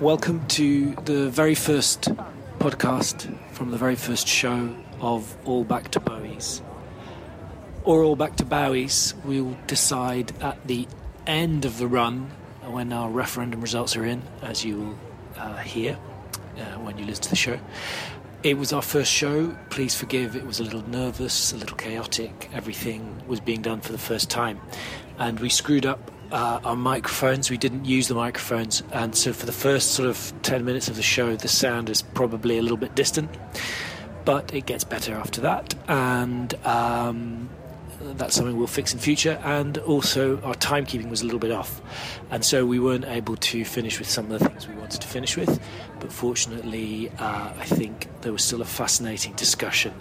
welcome to the very first podcast from the very first show of All Back to Bowie's. Or All Back to Bowie's, we'll decide at the end of the run when our referendum results are in, as you will uh, hear uh, when you listen to the show. It was our first show. Please forgive, it was a little nervous, a little chaotic. Everything was being done for the first time. And we screwed up uh, our microphones. We didn't use the microphones. And so for the first sort of 10 minutes of the show, the sound is probably a little bit distant. But it gets better after that. And um, that's something we'll fix in future. And also, our timekeeping was a little bit off, and so we weren't able to finish with some of the things we wanted to finish with. But fortunately, uh, I think there was still a fascinating discussion.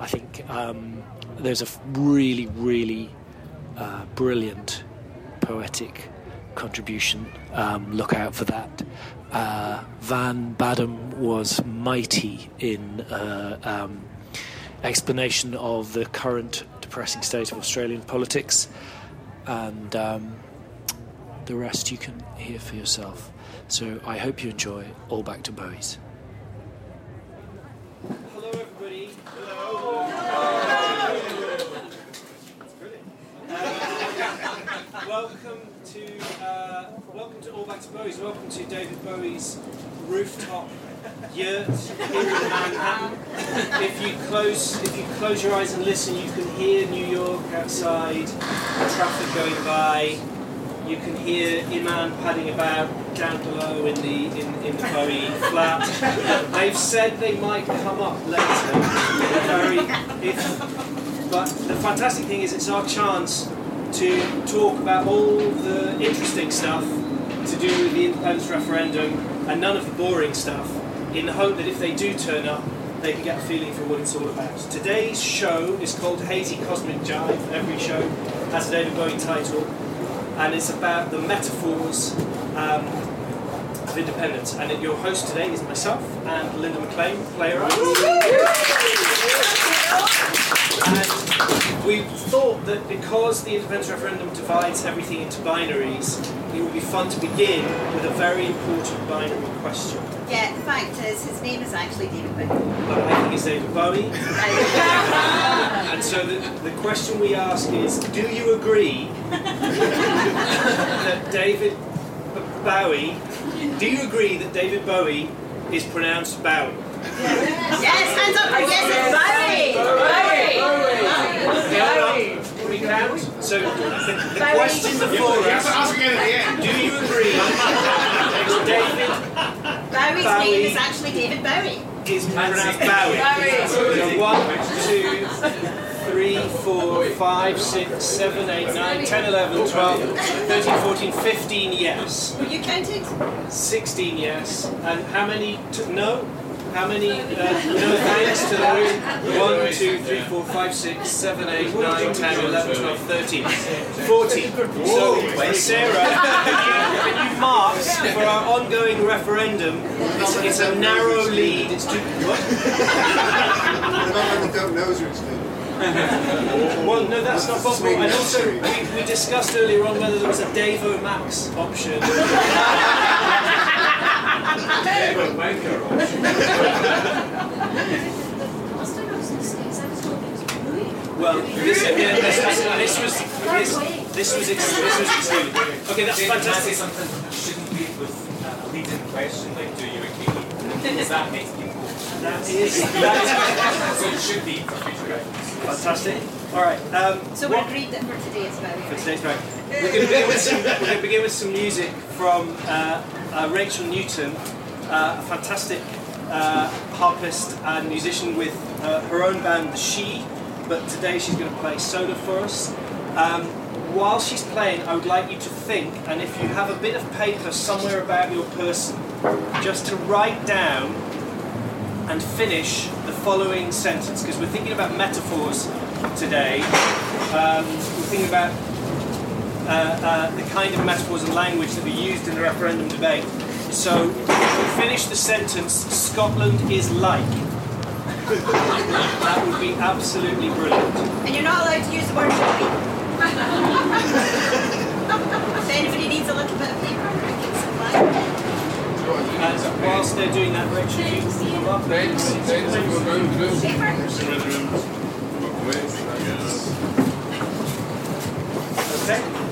I think um, there's a really, really uh, brilliant poetic contribution. Um, look out for that. Uh, Van Badham was mighty in uh, um, explanation of the current depressing state of Australian politics, and um, the rest you can hear for yourself. So I hope you enjoy All Back to Bowie's. Hello, everybody. welcome to uh, welcome to All Back to Bowie's. Welcome to David Bowie's rooftop yurt in Manhattan. If you close if you close your eyes and listen, you can hear New York outside, traffic going by. You can hear Iman padding about down below in the in, in the Bowie flat. They've said they might come up later. Very if but the fantastic thing is it's our chance to talk about all the interesting stuff to do the independence referendum and none of the boring stuff in the hope that if they do turn up, they can get a feeling for what it's all about. Today's show is called Hazy Cosmic Jive. Every show has a David Bowie title, and it's about the metaphors um, of independence. And your host today is myself and Linda McLean, playwright. And we thought that because the independence referendum divides everything into binaries, it would be fun to begin with a very important binary question. Yeah, the fact is, his name is actually David Bowie. But I think it's David Bowie. and so the, the question we ask is do you agree that David B- Bowie, do you agree that David Bowie is pronounced Bowie? yes, hands up. Uh, yes, it's Bowie. Bowie. Can we count? So the, the question before us, do you agree that David Bowie's Bowie. name is actually David Bowie. is pronounced Bowie. So one, two, three, four, five, six, seven, eight, nine, 10, 11, 12, 13, 14, 15 yes. Were you counted? 16 yes. And how many t- no? How many uh, no thanks to those? 1, 2, 3, 4, 5, 6, 7, 8, 9, 10, 11, 12, 13, 14. So, Sarah, when you marked for our ongoing referendum, it's, it's a narrow lead. It's too. What? don't know which thing. Well, no, that's not possible. And also, we, we discussed earlier on whether there was a Devo Max option. Well, this, again, this, was, this was this, this was ex- this was excluded. Okay, that's fantastic. something shouldn't be with uh, a leading question like do you agree? Does that make people That is that so it should be for future reference. fantastic. All right. Um, So we what- agreed that for today it's for today's break. We're going to begin with some, we're going to begin with some music from uh, uh, Rachel Newton, uh, a fantastic uh, harpist and musician with uh, her own band, The Shee. But today she's going to play solo for us. Um, while she's playing, I would like you to think, and if you have a bit of paper somewhere about your person, just to write down and finish the following sentence because we're thinking about metaphors today. Um, we're thinking about uh, uh, the kind of metaphors and language that were used in the referendum debate. So, finish the sentence Scotland is like. that would be absolutely brilliant. And you're not allowed to use the word joey. if anybody needs a little bit of paper, I can supply As whilst they're doing that, Richard, you can come up. Thanks, thanks. We're going to do. Okay.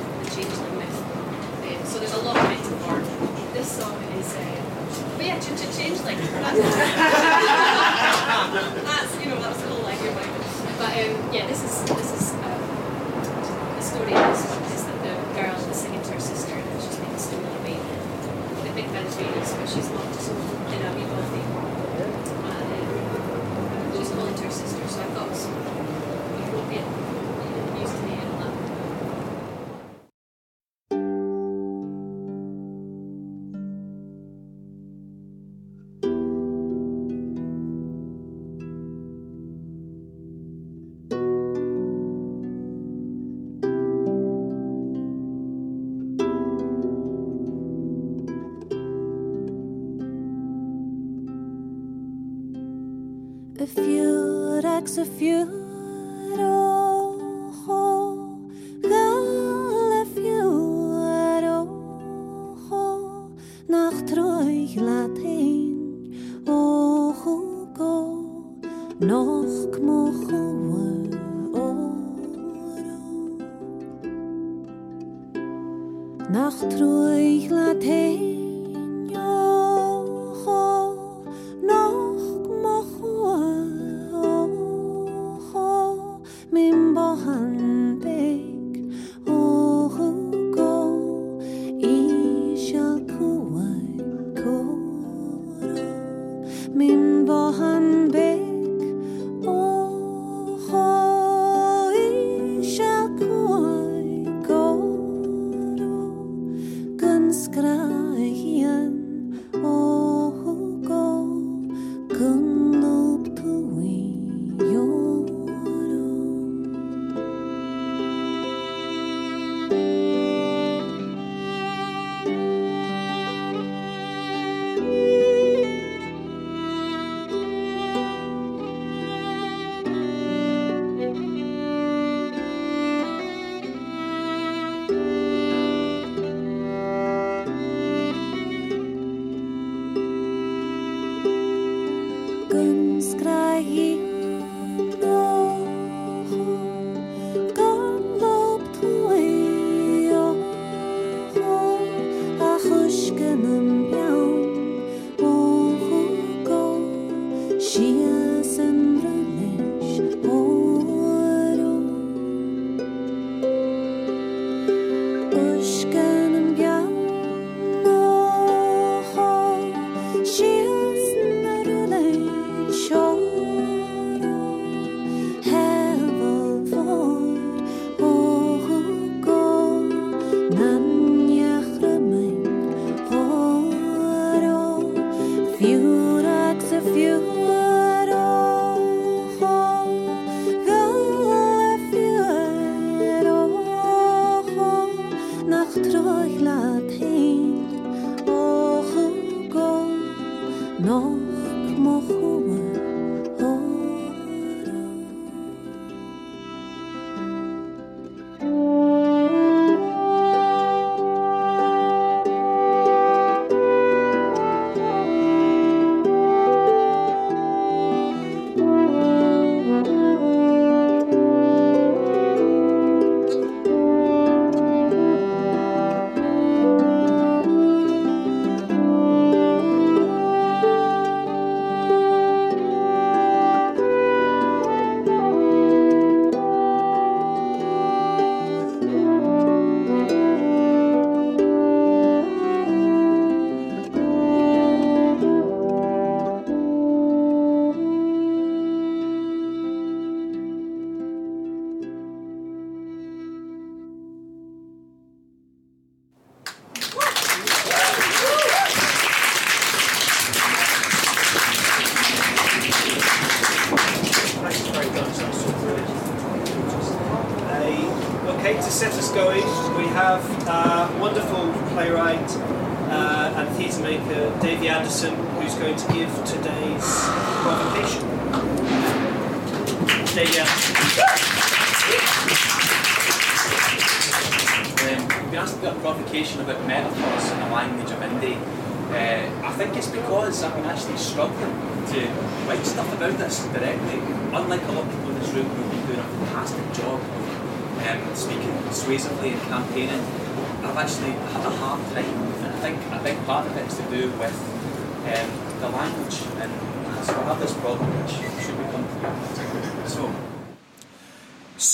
to change like of you.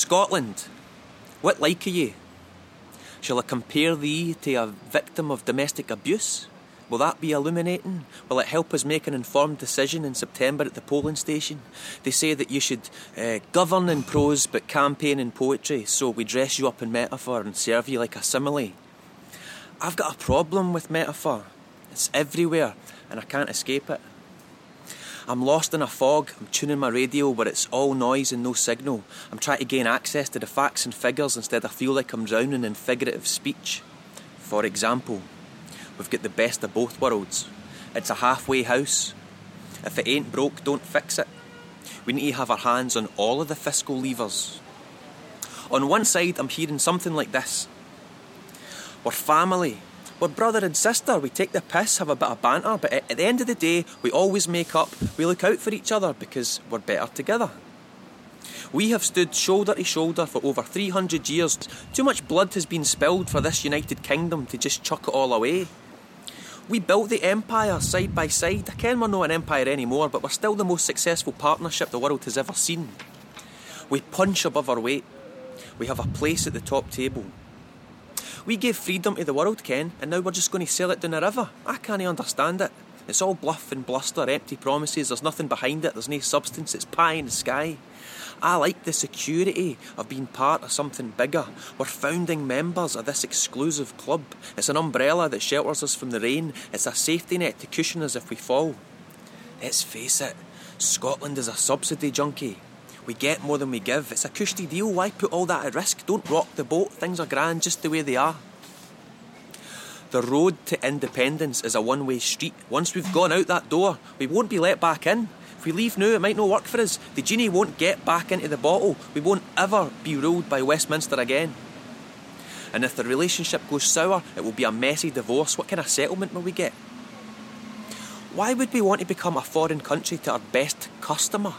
Scotland. What like are ye? Shall I compare thee to a victim of domestic abuse? Will that be illuminating? Will it help us make an informed decision in September at the polling station? They say that you should uh, govern in prose but campaign in poetry, so we dress you up in metaphor and serve you like a simile. I've got a problem with metaphor. It's everywhere and I can't escape it. I'm lost in a fog. I'm tuning my radio where it's all noise and no signal. I'm trying to gain access to the facts and figures instead I feel like I'm drowning in figurative speech. For example, we've got the best of both worlds. It's a halfway house. If it ain't broke, don't fix it. We need to have our hands on all of the fiscal levers. On one side, I'm hearing something like this We're family. We're brother and sister. We take the piss, have a bit of banter, but at the end of the day, we always make up. We look out for each other because we're better together. We have stood shoulder to shoulder for over 300 years. Too much blood has been spilled for this United Kingdom to just chuck it all away. We built the empire side by side. I ken we're not an empire anymore, but we're still the most successful partnership the world has ever seen. We punch above our weight. We have a place at the top table. We gave freedom to the world, Ken, and now we're just going to sell it down the river. I can't understand it. It's all bluff and bluster, empty promises, there's nothing behind it, there's no substance, it's pie in the sky. I like the security of being part of something bigger. We're founding members of this exclusive club. It's an umbrella that shelters us from the rain, it's a safety net to cushion us if we fall. Let's face it, Scotland is a subsidy junkie. We get more than we give. It's a cushy deal. Why put all that at risk? Don't rock the boat. Things are grand just the way they are. The road to independence is a one way street. Once we've gone out that door, we won't be let back in. If we leave now, it might not work for us. The genie won't get back into the bottle. We won't ever be ruled by Westminster again. And if the relationship goes sour, it will be a messy divorce. What kind of settlement will we get? Why would we want to become a foreign country to our best customer?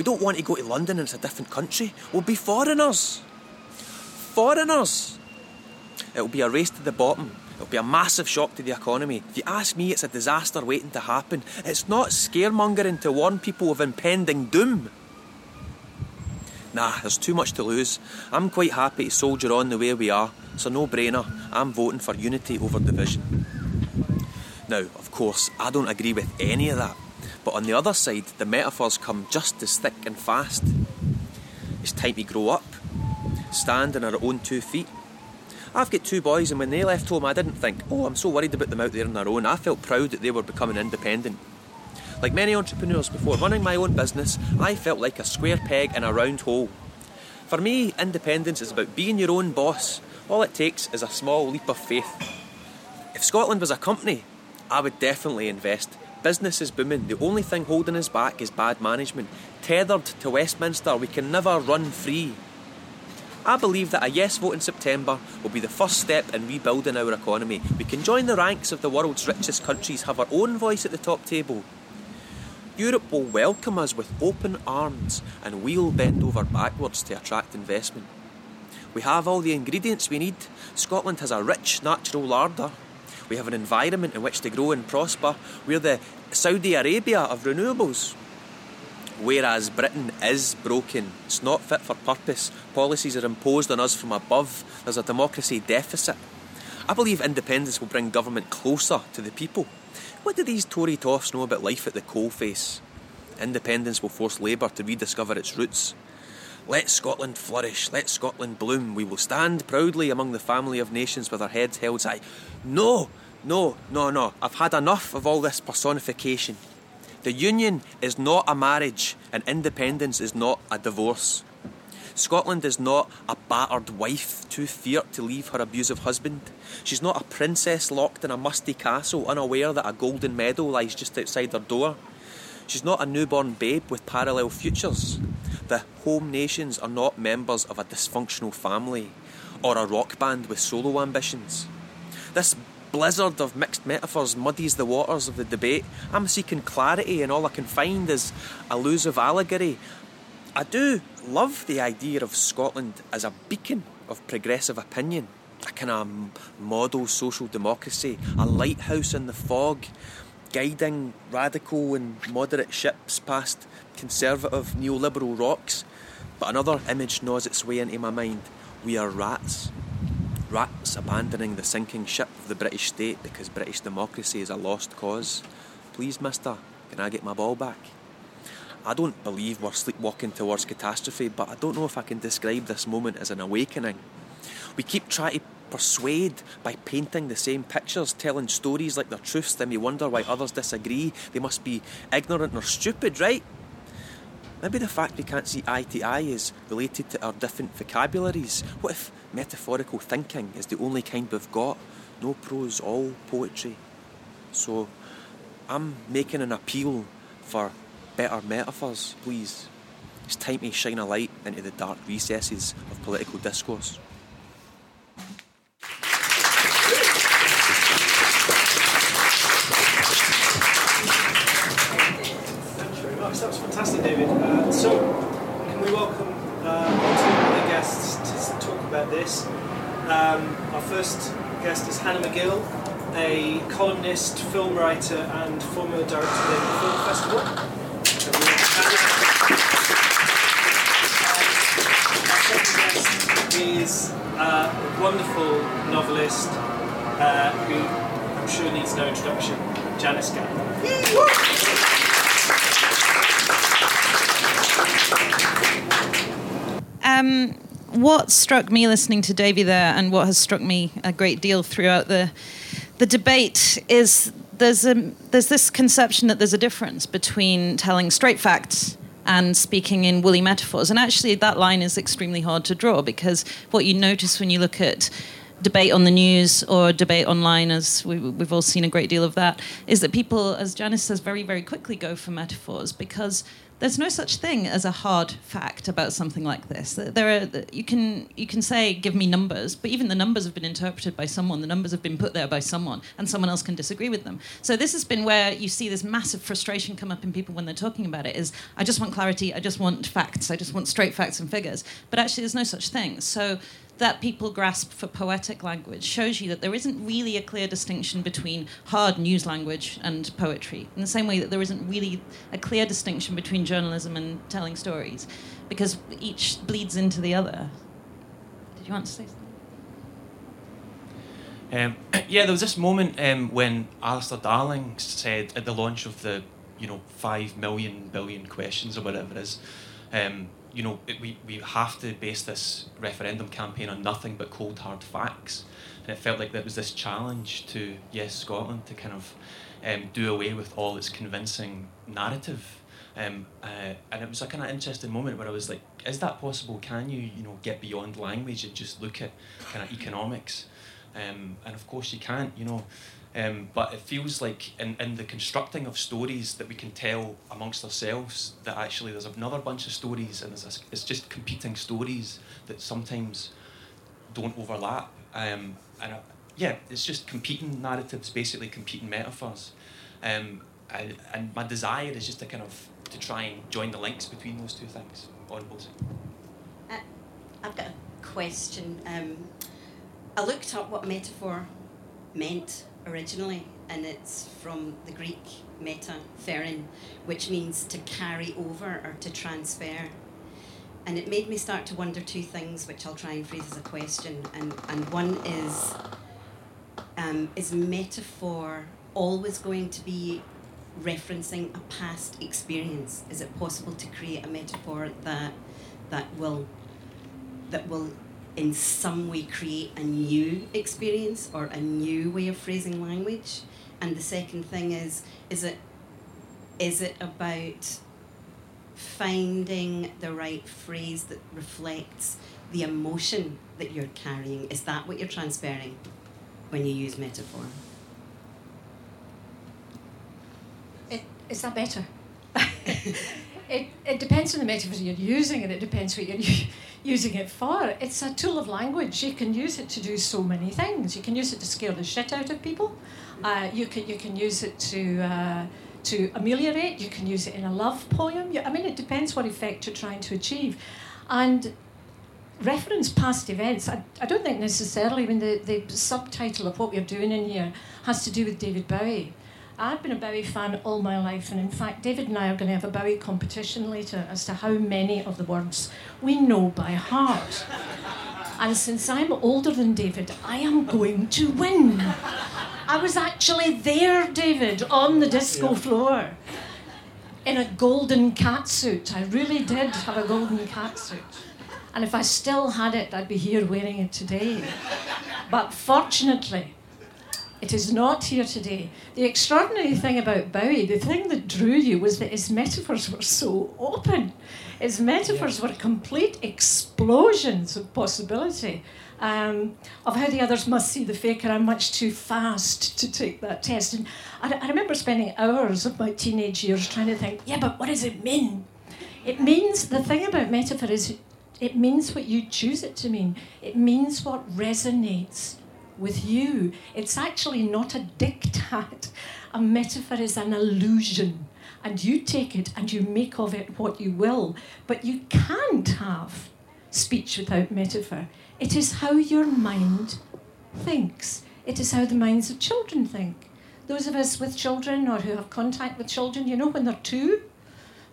We don't want to go to London and it's a different country. We'll be foreigners. Foreigners. It'll be a race to the bottom. It'll be a massive shock to the economy. If you ask me, it's a disaster waiting to happen. It's not scaremongering to warn people of impending doom. Nah, there's too much to lose. I'm quite happy to soldier on the way we are. It's a no brainer. I'm voting for unity over division. Now, of course, I don't agree with any of that. But on the other side, the metaphors come just as thick and fast. It's time to grow up, stand on our own two feet. I've got two boys, and when they left home, I didn't think, oh, I'm so worried about them out there on their own. I felt proud that they were becoming independent. Like many entrepreneurs before running my own business, I felt like a square peg in a round hole. For me, independence is about being your own boss. All it takes is a small leap of faith. If Scotland was a company, I would definitely invest. Business is booming. The only thing holding us back is bad management. Tethered to Westminster, we can never run free. I believe that a yes vote in September will be the first step in rebuilding our economy. We can join the ranks of the world's richest countries, have our own voice at the top table. Europe will welcome us with open arms and we'll bend over backwards to attract investment. We have all the ingredients we need. Scotland has a rich natural larder. We have an environment in which to grow and prosper. We're the Saudi Arabia of renewables. Whereas Britain is broken, it's not fit for purpose. Policies are imposed on us from above. There's a democracy deficit. I believe independence will bring government closer to the people. What do these Tory toffs know about life at the coalface? Independence will force Labour to rediscover its roots. Let Scotland flourish, let Scotland bloom. We will stand proudly among the family of nations with our heads held high. No, no, no, no. I've had enough of all this personification. The union is not a marriage, and independence is not a divorce. Scotland is not a battered wife too fierce to leave her abusive husband. She's not a princess locked in a musty castle, unaware that a golden meadow lies just outside her door. She's not a newborn babe with parallel futures. The home nations are not members of a dysfunctional family or a rock band with solo ambitions. This blizzard of mixed metaphors muddies the waters of the debate. I'm seeking clarity, and all I can find is elusive allegory. I do love the idea of Scotland as a beacon of progressive opinion, a kind of model social democracy, a lighthouse in the fog, guiding radical and moderate ships past conservative neoliberal rocks. But another image gnaws its way into my mind. We are rats. Rats abandoning the sinking ship of the British state because British democracy is a lost cause. Please, mister, can I get my ball back? I don't believe we're sleepwalking towards catastrophe, but I don't know if I can describe this moment as an awakening. We keep trying to persuade by painting the same pictures, telling stories like they're truths, then we wonder why others disagree. They must be ignorant or stupid, right? Maybe the fact we can't see eye to eye is related to our different vocabularies. What if metaphorical thinking is the only kind we've got? No prose, all poetry. So I'm making an appeal for better metaphors, please. It's time to shine a light into the dark recesses of political discourse. Much. That was fantastic, David. Uh, so, can we welcome uh, two other guests to talk about this? Um, our first guest is Hannah McGill, a columnist, film writer, and former director of the Film Festival. Our second guest is a wonderful novelist uh, who I'm sure needs no introduction, Janice Galloway. Um, what struck me listening to Davy there, and what has struck me a great deal throughout the the debate, is there's a there's this conception that there's a difference between telling straight facts and speaking in woolly metaphors, and actually that line is extremely hard to draw because what you notice when you look at debate on the news or debate online, as we, we've all seen a great deal of that, is that people, as Janice says, very, very quickly go for metaphors because there's no such thing as a hard fact about something like this. There are you can you can say give me numbers, but even the numbers have been interpreted by someone. The numbers have been put there by someone, and someone else can disagree with them. So this has been where you see this massive frustration come up in people when they're talking about it. Is I just want clarity. I just want facts. I just want straight facts and figures. But actually, there's no such thing. So that people grasp for poetic language shows you that there isn't really a clear distinction between hard news language and poetry, in the same way that there isn't really a clear distinction between journalism and telling stories, because each bleeds into the other. Did you want to say something? Um, yeah, there was this moment um, when Alistair Darling said at the launch of the, you know, five million billion questions or whatever it is, um, you know, it, we, we have to base this referendum campaign on nothing but cold hard facts. And it felt like there was this challenge to Yes Scotland to kind of um, do away with all its convincing narrative. Um, uh, and it was a kind of interesting moment where I was like, is that possible? Can you, you know, get beyond language and just look at kind of economics? Um, and of course you can't, you know. Um, but it feels like in, in the constructing of stories that we can tell amongst ourselves that actually there's another bunch of stories and there's a, it's just competing stories that sometimes don't overlap. Um, and uh, yeah, it's just competing narratives, basically competing metaphors. Um, and, and my desire is just to kind of to try and join the links between those two things on both. Uh, I've got a question. Um, I looked up what metaphor meant originally, and it's from the Greek meta, ferin, which means to carry over or to transfer. And it made me start to wonder two things, which I'll try and phrase as a question. And, and one is um, Is metaphor always going to be referencing a past experience? Is it possible to create a metaphor that, that will that will in some way create a new experience or a new way of phrasing language and the second thing is is it is it about finding the right phrase that reflects the emotion that you're carrying. Is that what you're transferring when you use metaphor? It, is that better? it, it depends on the metaphor you're using and it depends what you're using it for. It's a tool of language. You can use it to do so many things. You can use it to scare the shit out of people. Uh, you, can, you can use it to, uh, to ameliorate. You can use it in a love poem. You, I mean, it depends what effect you're trying to achieve. And reference past events, I, I don't think necessarily, I mean, the, the subtitle of what we're doing in here has to do with David Bowie. I've been a Bowie fan all my life, and in fact, David and I are going to have a Bowie competition later as to how many of the words we know by heart. And since I'm older than David, I am going to win. I was actually there, David, on the disco floor in a golden cat suit. I really did have a golden cat suit. And if I still had it, I'd be here wearing it today. But fortunately, it is not here today. The extraordinary thing about Bowie, the thing that drew you was that his metaphors were so open. His metaphors were complete explosions of possibility. Um, of how the others must see the faker. I'm much too fast to take that test. And I, I remember spending hours of my teenage years trying to think, yeah, but what does it mean? It means, the thing about metaphor is it means what you choose it to mean. It means what resonates with you. It's actually not a diktat. A metaphor is an illusion. And you take it and you make of it what you will. But you can't have speech without metaphor. It is how your mind thinks. It is how the minds of children think. Those of us with children or who have contact with children, you know, when they're two,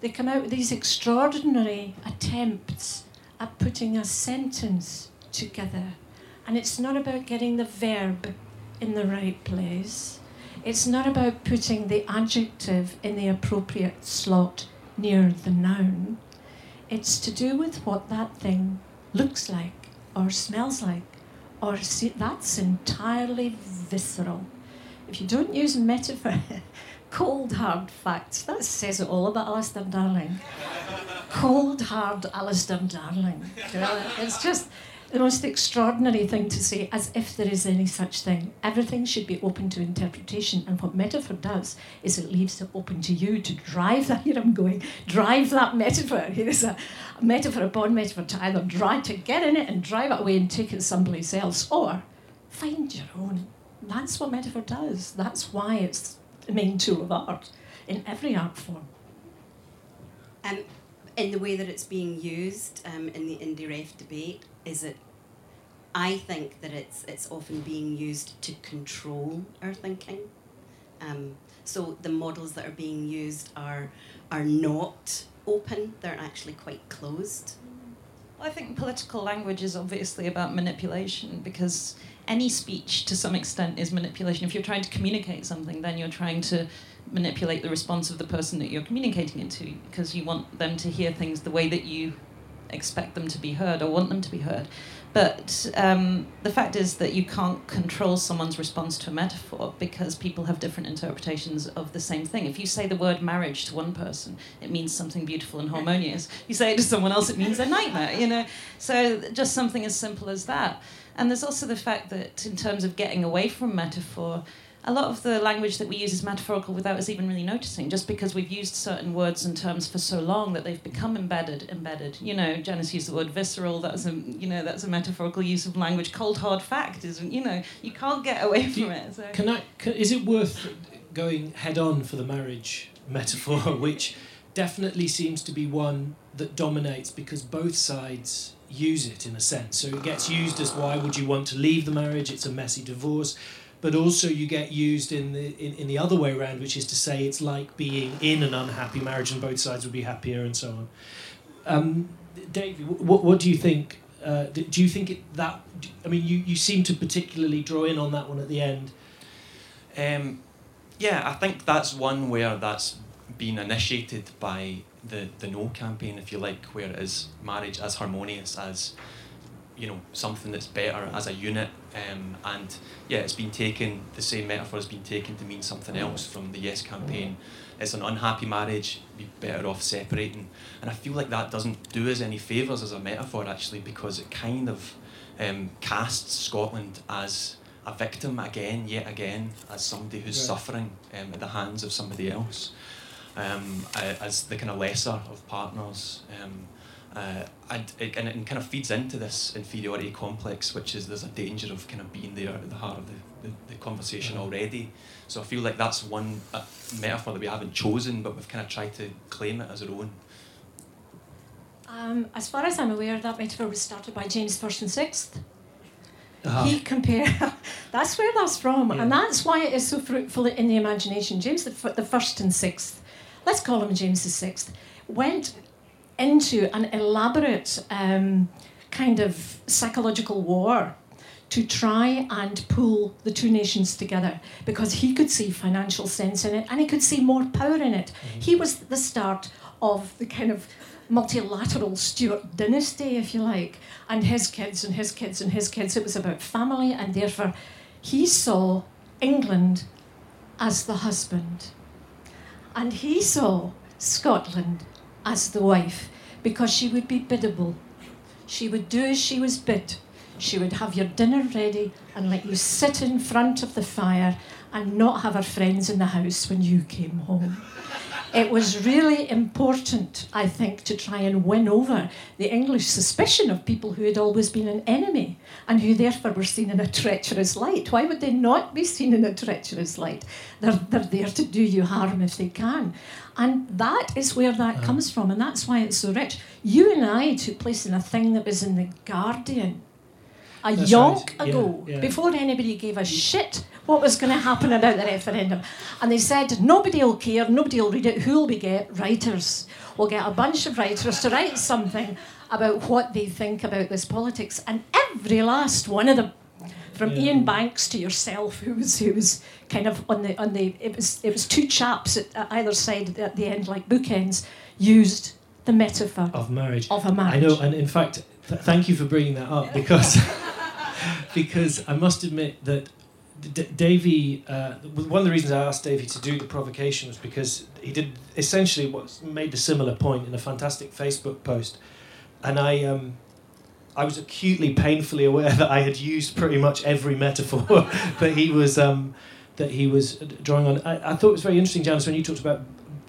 they come out with these extraordinary attempts at putting a sentence together. And it's not about getting the verb in the right place. It's not about putting the adjective in the appropriate slot near the noun. It's to do with what that thing looks like or smells like, or see, that's entirely visceral. If you don't use metaphor, cold hard facts, that says it all about Alistair Darling. cold hard Alistair Darling. You know, it's just the most extraordinary thing to say, as if there is any such thing. Everything should be open to interpretation, and what metaphor does is it leaves it open to you to drive that. Here I'm going, drive that metaphor. Here is a, a metaphor, a bond metaphor to either drive to get in it and drive it away and take it someplace else, or find your own. That's what metaphor does. That's why it's the main tool of art in every art form. Um, in the way that it's being used um, in the indie ref debate, is it? I think that it's it's often being used to control our thinking. Um, so the models that are being used are are not open; they're actually quite closed. I think political language is obviously about manipulation because any speech to some extent is manipulation. If you're trying to communicate something, then you're trying to manipulate the response of the person that you're communicating it to because you want them to hear things the way that you expect them to be heard or want them to be heard. But um, the fact is that you can't control someone's response to a metaphor because people have different interpretations of the same thing. If you say the word marriage to one person, it means something beautiful and harmonious. You say it to someone else, it means a nightmare, you know? So just something as simple as that. And there's also the fact that in terms of getting away from metaphor, a lot of the language that we use is metaphorical without us even really noticing, just because we've used certain words and terms for so long that they've become embedded. Embedded. You know, Janice used the word visceral. That's a you know that's a metaphorical use of language. Cold hard fact is you know you can't get away from it. So. Can I? Can, is it worth going head on for the marriage metaphor, which definitely seems to be one that dominates because both sides use it in a sense. So it gets used as why would you want to leave the marriage? It's a messy divorce. But also you get used in the in, in the other way around, which is to say it's like being in an unhappy marriage and both sides would be happier and so on. Um, Davey, what, what do you think? Uh, do you think it, that? I mean, you, you seem to particularly draw in on that one at the end. Um, yeah, I think that's one where that's been initiated by the, the No campaign, if you like, where it is marriage as harmonious as you know something that's better as a unit. Um, and yeah, it's been taken. The same metaphor has been taken to mean something else from the Yes campaign. It's an unhappy marriage. Be better off separating. And I feel like that doesn't do us any favors as a metaphor actually, because it kind of um, casts Scotland as a victim again, yet again, as somebody who's Right. suffering um, at the hands of somebody else, um, as the kind of lesser of partners. Um, uh, and, it, and it kind of feeds into this inferiority complex, which is there's a danger of kind of being there at the heart of the, the, the conversation already. So I feel like that's one uh, metaphor that we haven't chosen, but we've kind of tried to claim it as our own. Um, as far as I'm aware, that metaphor was started by James First and Sixth. Uh-huh. He compared. that's where that's from, Yeah. and that's why it is so fruitful in the imagination. James the, the first and sixth, let's call him James the sixth, went into an elaborate um, kind of psychological war to try and pull the two nations together because he could see financial sense in it and he could see more power in it. He was the start of the kind of multilateral Stuart dynasty, if you like, and his kids and his kids and his kids. It was about family, and therefore he saw England as the husband. And he saw Scotland as the wife because she would be biddable. She would do as she was bid. She would have your dinner ready and let you sit in front of the fire and not have her friends in the house when you came home. It was really important, I think, to try and win over the English suspicion of people who had always been an enemy and who therefore were seen in a treacherous light. Why would they not be seen in a treacherous light? They're, they're there to do you harm if they can. And that is where that comes from, and that's why it's so rich. You and I took place in a thing that was in The Guardian a That's yonk right. Yeah, ago, yeah. before anybody gave a shit what was going to happen about the referendum. And they said, nobody will care, nobody will read it. Who will we get? Writers. We'll get a bunch of writers to write something about what they think about this politics. And every last one of them, from Yeah. Iain Banks to yourself, who was who was kind of on the on the it was it was two chaps at, at either side at the end, like bookends, used the metaphor of marriage. of a marriage. I know, and in fact, th- thank you for bringing that up because because I must admit that D- Davey. Uh, one of the reasons I asked Davey to do the provocation was because he did essentially what made a similar point in a fantastic Facebook post, and I. Um, I was acutely, painfully aware that I had used pretty much every metaphor that he was um, that he was drawing on. I, I thought it was very interesting, Janice, when you talked about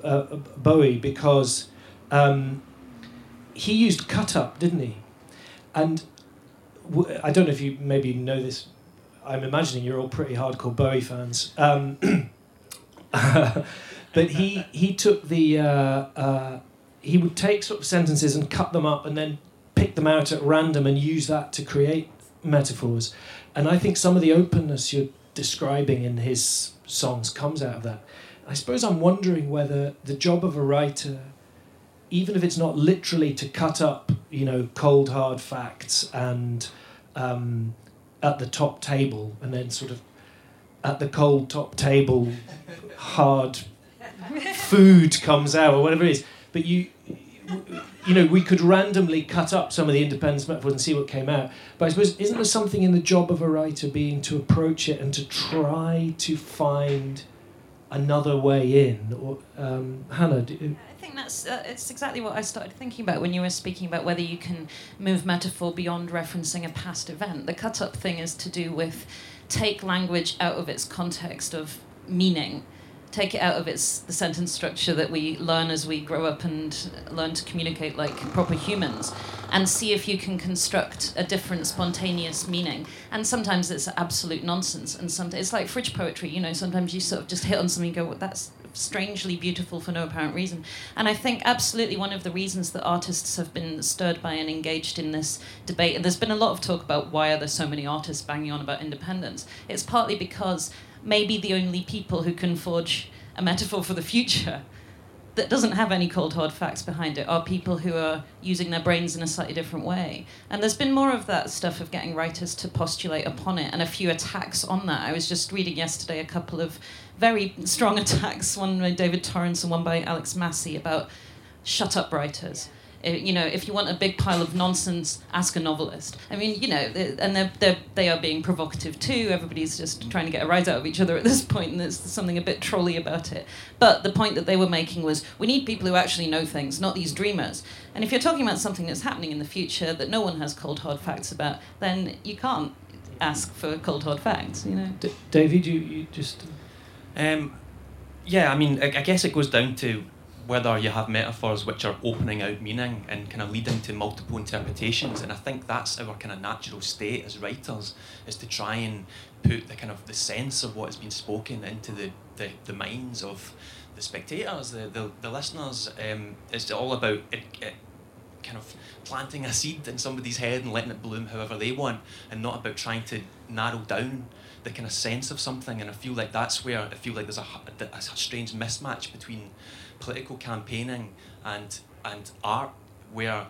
uh, Bowie because um, he used cut up, didn't he? And w- I don't know if you maybe know this. I'm imagining you're all pretty hardcore Bowie fans. Um, but he he took the uh, uh, he would take sort of sentences and cut them up and then pick them out at random and use that to create metaphors. And I think some of the openness you're describing in his songs comes out of that. I suppose I'm wondering whether the job of a writer, even if it's not literally to cut up, you know, cold hard facts and um, at the top table, and then sort of at the cold top table, hard food comes out or whatever it is. But you, you know, we could randomly cut up some of the independence metaphors and see what came out. But I suppose isn't there something in the job of a writer being to approach it and to try to find another way in? Or um, Hannah, do, think that's uh, it's exactly what I started thinking about when you were speaking about whether you can move metaphor beyond referencing a past event. The cut up thing is to do with take language out of its context of meaning, take it out of its the sentence structure that we learn as we grow up and learn to communicate like proper humans, and see if you can construct a different spontaneous meaning. And sometimes it's absolute nonsense, and sometimes it's like fridge poetry. You know, sometimes you sort of just hit on something and go, well, "That's strangely beautiful for no apparent reason." And I think absolutely one of the reasons that artists have been stirred by and engaged in this debate, and there's been a lot of talk about why are there so many artists banging on about independence. It's partly because maybe the only people who can forge a metaphor for the future that doesn't have any cold hard facts behind it are people who are using their brains in a slightly different way. And there's been more of that stuff of getting writers to postulate upon it and a few attacks on that. I was just reading yesterday a couple of very strong attacks, one by David Torrance and one by Alex Massie about shut up writers. You know, if you want a big pile of nonsense, ask a novelist. I mean, you know, and they're, they're, they are being provocative too. Everybody's just trying to get a rise out of each other at this point, and there's something a bit trolly about it. But the point that they were making was we need people who actually know things, not these dreamers. And if you're talking about something that's happening in the future that no one has cold hard facts about, then you can't ask for cold hard facts. You know. D- David, you, you just. Um, yeah, I mean, I, I guess it goes down to whether you have metaphors which are opening out meaning and kind of leading to multiple interpretations. And I think that's our kind of natural state as writers, is to try and put the kind of the sense of what has been spoken into the, the, the minds of the spectators, the, the, the listeners. Um, it's all about it, it kind of planting a seed in somebody's head and letting it bloom however they want, and not about trying to narrow down the kind of sense of something. And I feel like that's where I feel like there's a, a, a strange mismatch between political campaigning and and art, where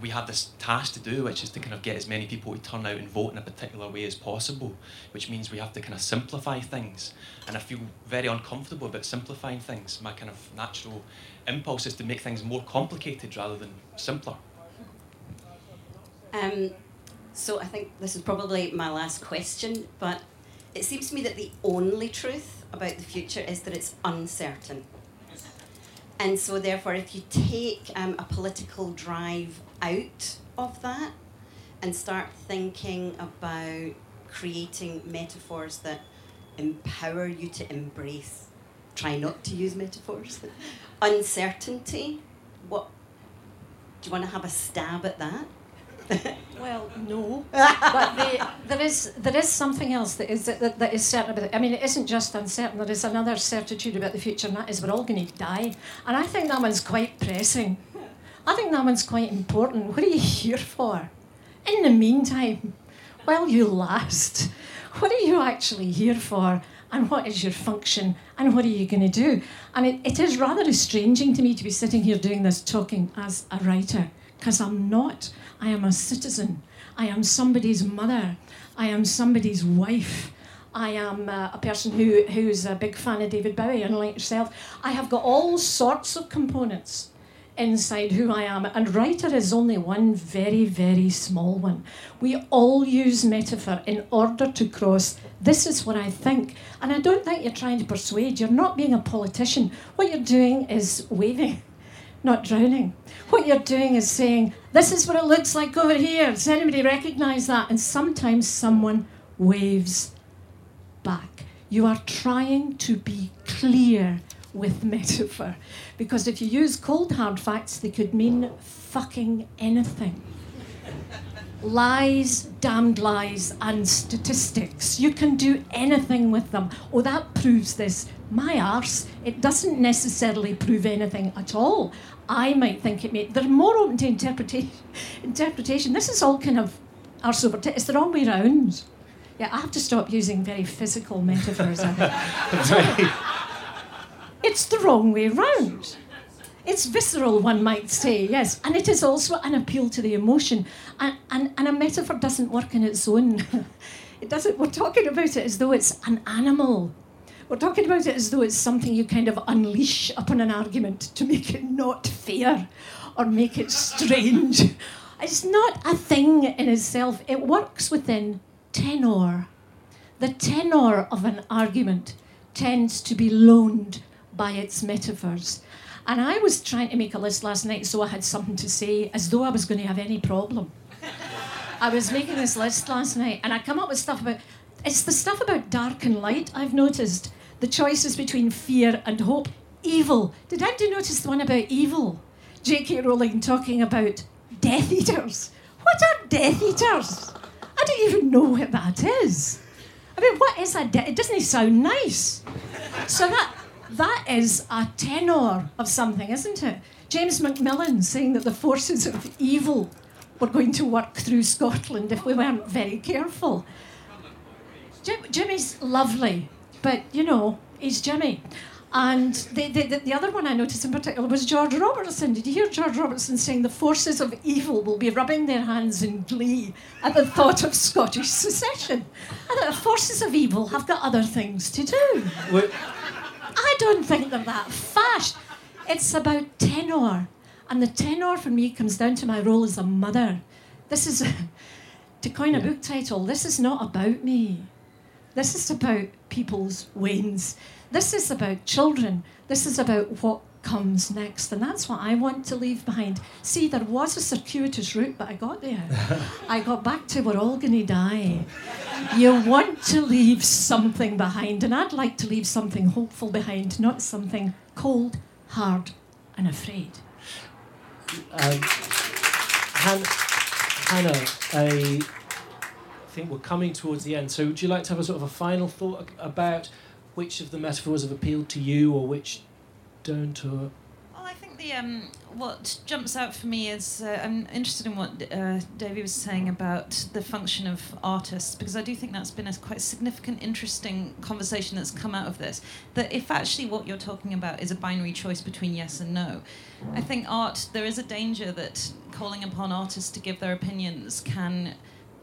we have this task to do, which is to kind of get as many people to turn out and vote in a particular way as possible, which means we have to kind of simplify things. And I feel very uncomfortable about simplifying things. My kind of natural impulse is to make things more complicated rather than simpler. Um, so I think this is probably my last question, but it seems to me that the only truth about the future is that it's uncertain. And so, therefore, if you take um, a political drive out of that and start thinking about creating metaphors that empower you to embrace, try not to use metaphors, uncertainty, what do you want to have a stab at that? Well, no, but the, there is there is something else that is that, that is certain about it. I mean, it isn't just uncertain. There is another certitude about the future, and that is we're all going to die. And I think that one's quite pressing. I think that one's quite important. What are you here for? In the meantime, while you last, what are you actually here for? And what is your function? And what are you going to do? And it, it is rather estranging to me to be sitting here doing this talking as a writer, because I'm not. I am a citizen. I am somebody's mother. I am somebody's wife. I am uh, a person who, who's a big fan of David Bowie, unlike yourself. I have got all sorts of components inside who I am, and writer is only one very, very small one. We all use metaphor in order to cross this is what I think. And I don't think you're trying to persuade, you're not being a politician. What you're doing is waving not drowning. What you're doing is saying, This is what it looks like over here. Does anybody recognize that? And sometimes someone waves back. You are trying to be clear with metaphor. Because if you use cold hard facts, they could mean fucking anything. lies, damned lies, and statistics. You can do anything with them. Oh, that proves this. My arse, it doesn't necessarily prove anything at all. I might think it may. They're more open to interpretation. interpretation. This is all kind of arse over. T- it's the wrong way round. Yeah, I have to stop using very physical metaphors. I think. it's the wrong way round. It's visceral, one might say, yes. And it is also an appeal to the emotion. And, and, and a metaphor doesn't work in its own. it doesn't, we're talking about it as though it's an animal. We're talking about it as though it's something you kind of unleash upon an argument to make it not fair or make it strange. It's not a thing in itself, it works within tenor. The tenor of an argument tends to be loaned by its metaphors. And I was trying to make a list last night so I had something to say, as though I was going to have any problem. I was making this list last night and I come up with stuff about it's the stuff about dark and light I've noticed. The choices between fear and hope. Evil. Did anybody notice the one about evil? J.K. Rowling talking about Death Eaters. What are Death Eaters? I don't even know what that is. I mean, what is a de- It doesn't sound nice. So that that is a tenor of something, isn't it? James Macmillan saying that the forces of evil were going to work through Scotland if we weren't very careful. Jim, Jimmy's lovely, but you know, he's Jimmy. And the, the, the other one I noticed in particular was George Robertson. Did you hear George Robertson saying the forces of evil will be rubbing their hands in glee at the thought of Scottish secession? And that the forces of evil have got other things to do. I don't think they're that fast. It's about tenor. And the tenor for me comes down to my role as a mother. This is, to coin a book title, this is not about me. This is about people's wins. This is about children. This is about what comes next. And that's what I want to leave behind. See, there was a circuitous route, but I got there. I got back to we're all going to die. You want to leave something behind, and I'd like to leave something hopeful behind, not something cold, hard, and afraid. Um, Han- Hannah, I think we're coming towards the end. So, would you like to have a sort of a final thought about which of the metaphors have appealed to you, or which don't? Or Well, I think the um, what jumps out for me is uh, I'm interested in what uh, Davey was saying about the function of artists because I do think that's been a quite significant, interesting conversation that's come out of this. That if actually what you're talking about is a binary choice between yes and no, I think art there is a danger that calling upon artists to give their opinions can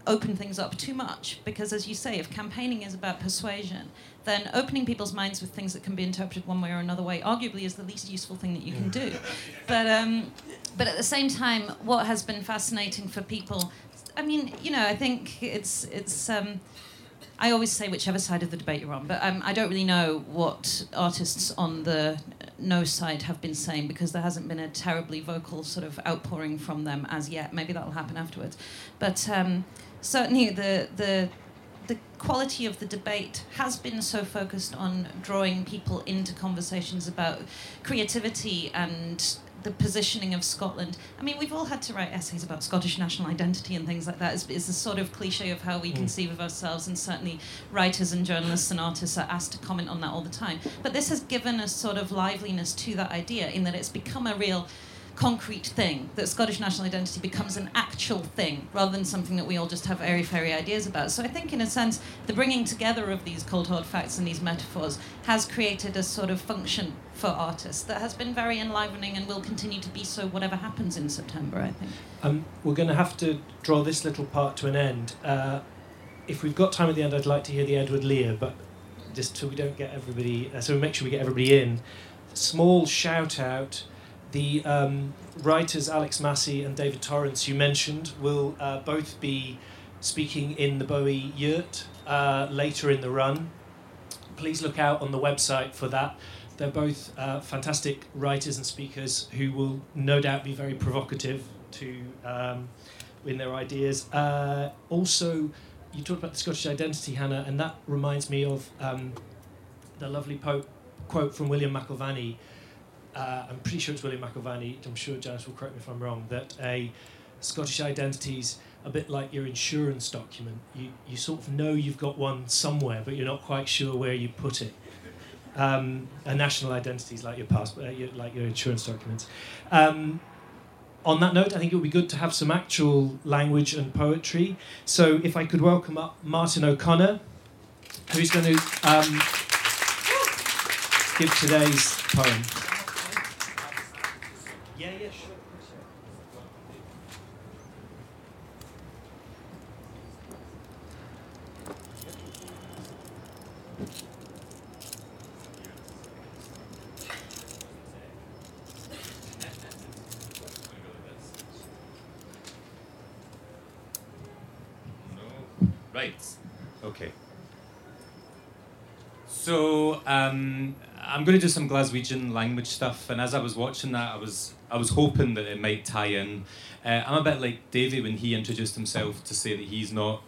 open things up too much. Because as you say if campaigning is about persuasion then opening people's minds with things that can be interpreted one way or another way arguably is the least useful thing that you can do. But um, but at the same time what has been fascinating for people i mean you know i think it's it's um, I always say whichever side of the debate you're on, but um, I don't really know what artists on the no side have been saying because there hasn't been a terribly vocal sort of outpouring from them as yet. Maybe that'll happen afterwards, but um, certainly the the the quality of the debate has been so focused on drawing people into conversations about creativity and the positioning of Scotland. I mean, we've all had to write essays about Scottish national identity and things like that. It's, it's a sort of cliche of how we Mm. conceive of ourselves, and certainly writers and journalists and artists are asked to comment on that all the time. But this has given a sort of liveliness to that idea in that it's become a real concrete thing that Scottish national identity becomes an actual thing rather than something that we all just have airy fairy ideas about. So I think, in a sense, the bringing together of these cold hard facts and these metaphors has created a sort of function for artists that has been very enlivening and will continue to be so whatever happens in September. I think. Um, we're going to have to draw this little part to an end. Uh, if we've got time at the end, I'd like to hear the Edward Lear, but just so we don't get everybody, uh, so we make sure we get everybody in. Small shout out. The um, writers Alex Massie and David Torrance you mentioned will uh, both be speaking in the Bowie Yurt uh, later in the run. Please look out on the website for that. They're both uh, fantastic writers and speakers who will no doubt be very provocative to um, in their ideas. Uh, also, you talked about the Scottish identity, Hannah, and that reminds me of um, the lovely po- quote from William McIlvanney. Uh, I'm pretty sure it's William McIlvanney. I'm sure Janice will correct me if I'm wrong. That a Scottish identity's a bit like your insurance document. You you sort of know you've got one somewhere, but you're not quite sure where you put it. Um, a national identity is like your passport, uh, your, like your insurance documents. Um, on that note, I think it would be good to have some actual language and poetry. So, if I could welcome up Martin O'Connor, who's going to um, give today's poem. Yeah, yeah, sure. Right. Okay. So um, I'm going to do some Glaswegian language stuff, and as I was watching that, I was I was hoping that it might tie in. Uh, I'm a bit like Davey when he introduced himself to say that he's not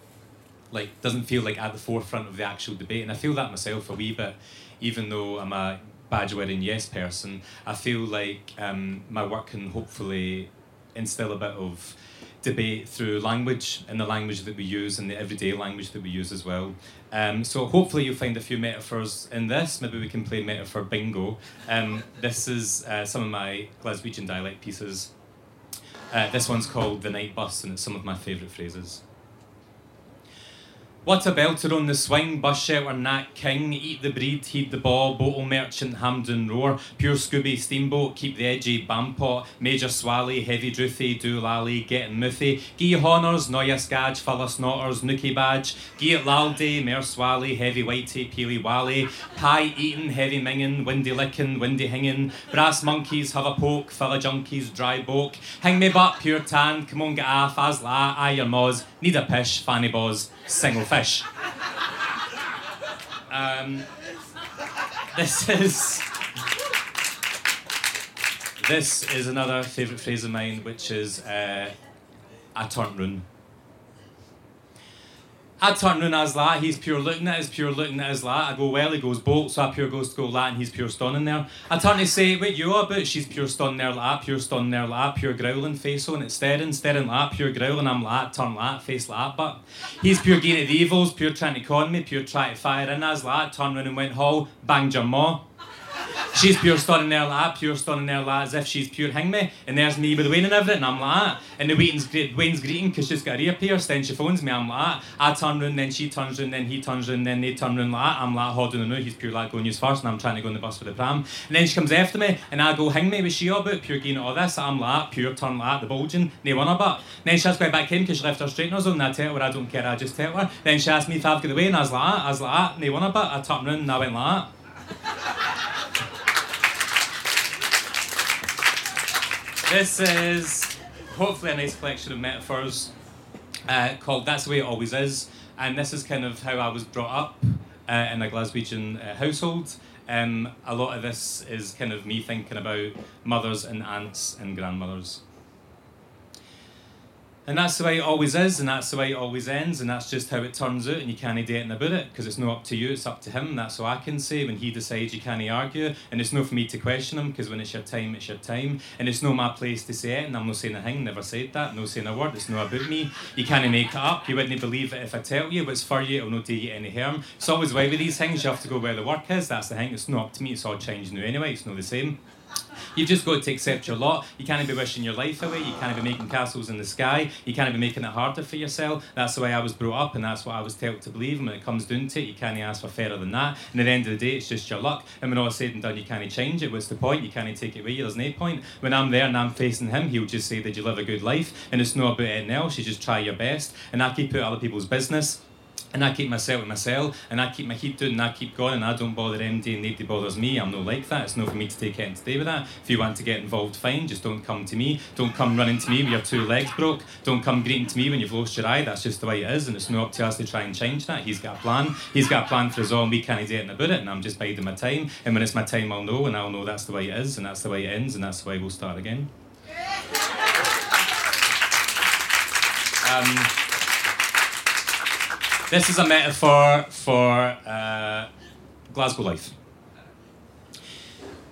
like doesn't feel like at the forefront of the actual debate, and I feel that myself a wee bit, even though I'm a badge wearing yes person. I feel like um, my work can hopefully instill a bit of debate through language and the language that we use and the everyday language that we use as well. Um, so hopefully you'll find a few metaphors in this. Maybe we can play metaphor bingo. Um, this is uh, some of my Glaswegian dialect pieces. Uh, this one's called The Night Bus and it's some of my favourite phrases. What a belter on the swing, bus shelter, Nat King, eat the breed, heed the ball, bottle merchant, Hampden roar, pure Scooby steamboat, keep the edgy bampot, Major Swally, heavy drouthy, do lally, getting mouthy, gie honours, noya scadge, full of snotters, nookie badge, gie it laldy, mer swally, heavy whitey, peely wally, pie eating, heavy mingin, windy licking, windy hinging, brass monkeys, have a poke, full of junkies, dry boke, hang me butt, pure tan, come on get off, as la, aye your moz, need a pish, fanny boz, single fish. Um, this is this is another favourite phrase of mine, which is uh, "I turn run." I turn run as that. He's pure looking at us, pure looking at us that. I go well, he goes bolt, so I pure goes to go that, and he's pure stunning there. I turn to say, wait, you are about? She's pure stunning there, that, pure stunning there, that, pure growling, face on it, staring, staring that, pure growling, I'm like that, turn like that, face like that, but he's pure gain at the evils, pure trying to con me, pure trying to fire in as like that, turn round and went hall, banged your. She's pure stunning there like that, pure stunning there like as if she's pure hang me. And there's me with Wayne and everything, and I'm like that. And the Wayne's, gre- Wayne's greeting because she's got her ear pierced, then she phones me, I'm like that. I turn round, then she turns round, then he turns round, then they turn round like that. I'm like, hold on, no, he's pure like going use first, and I'm trying to go on the bus for the pram. And then she comes after me, and I go, hang me, was she all about pure gain all this? I'm like, pure turn like the bulging, no one about. Then she has to go back in because she left her straighteners on, and I tell her, I don't care, I just tell her. Then she asked me if I've got the way, and I was like, I was like, that, no one about. I turned round, and I went like that. This is hopefully a nice collection of metaphors uh, called That's the Way It Always Is. And this is kind of how I was brought up uh, in a Glaswegian uh, household. Um, a lot of this is kind of me thinking about mothers and aunts and grandmothers. And that's the way it always is, and that's the way it always ends, and that's just how it turns out, and you can't do anything about it, because it's not up to you, it's up to him. That's what I can say. When he decides, you can't argue, and it's not for me to question him, because when it's your time, it's your time, and it's not my place to say it, and I'm not saying a thing, never said that, no saying a word, it's not about me. You can't make it up, you wouldn't believe it if I tell you, but it's for you, it'll not do you any harm. It's always way with these things, you have to go where the work is, that's the thing, it's not up to me, it's all changing anyway, it's not the same. You've just got to accept your lot. You can't be wishing your life away. You can't be making castles in the sky. You can't be making it harder for yourself. That's the way I was brought up, and that's what I was told to believe. And when it comes down to it, you can't ask for fairer than that. And at the end of the day, it's just your luck. And when all is said and done, you can't change it. What's the point? You can't take it away. There's no point. When I'm there and I'm facing him, he'll just say, Did you live a good life? And it's not about anything else. You just try your best. And I keep out other people's business. And I keep myself in myself, and I keep my heat down, and I keep going, and I don't bother MD, and nobody bothers me. I'm not like that. It's not for me to take it and stay with that. If you want to get involved, fine. Just don't come to me. Don't come running to me with your two legs broke. Don't come greeting to me when you've lost your eye. That's just the way it is, and it's not up to us to try and change that. He's got a plan. He's got a plan for us all, and we can't do anything about it. And I'm just biding my time. And when it's my time, I'll know, and I'll know that's the way it is, and that's the way it ends, and that's the way we'll start again. Um, this is a metaphor for uh, Glasgow life.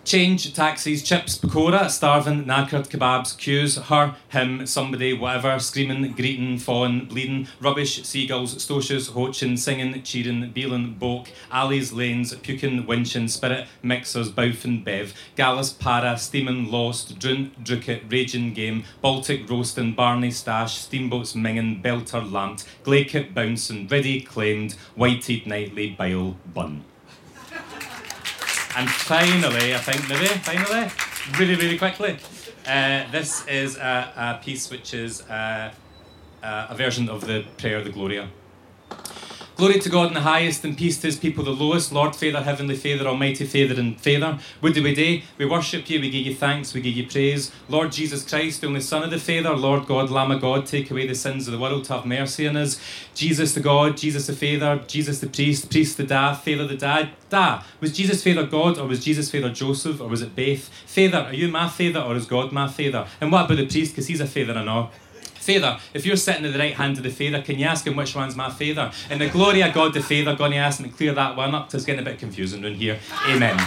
Change, taxis, chips, pakora, starving, knackered, kebabs, queues, her, him, somebody, whatever, screaming, greeting, falling, bleeding, rubbish, seagulls, stoshes, hoaching, singing, cheering, beeling, boke, alleys, lanes, puking, winching, spirit, mixers, bowfin, bev, gallus, para, steaming, lost, drun, drucket, raging game, Baltic, roasting, Barney, stash, steamboats, minging, belter, lamped, glaykit, bouncing, ready, claimed, white-teed, nightly, bile, bun. And finally, I think maybe, finally, really, really quickly, uh, this is a, a piece which is uh, uh, a version of the prayer of the Gloria. Glory to God in the highest, and peace to his people the lowest. Lord, Father, Heavenly Father, Almighty Father, and Father. Would we day? We worship you, we give you thanks, we give you praise. Lord Jesus Christ, the only Son of the Father, Lord God, Lamb of God, take away the sins of the world, have mercy on us. Jesus the God, Jesus the Father, Jesus the priest, priest the da, Father the dad. Da, was Jesus Father God, or was Jesus Father Joseph, or was it Beth? Father, are you my Father, or is God my Father? And what about the priest, because he's a Father and all? Father, if you're sitting at the right hand of the Father, can you ask him which one's my Father? In the glory of God the Father, going to ask him to clear that one up, 'cause it's getting a bit confusing around here. Amen.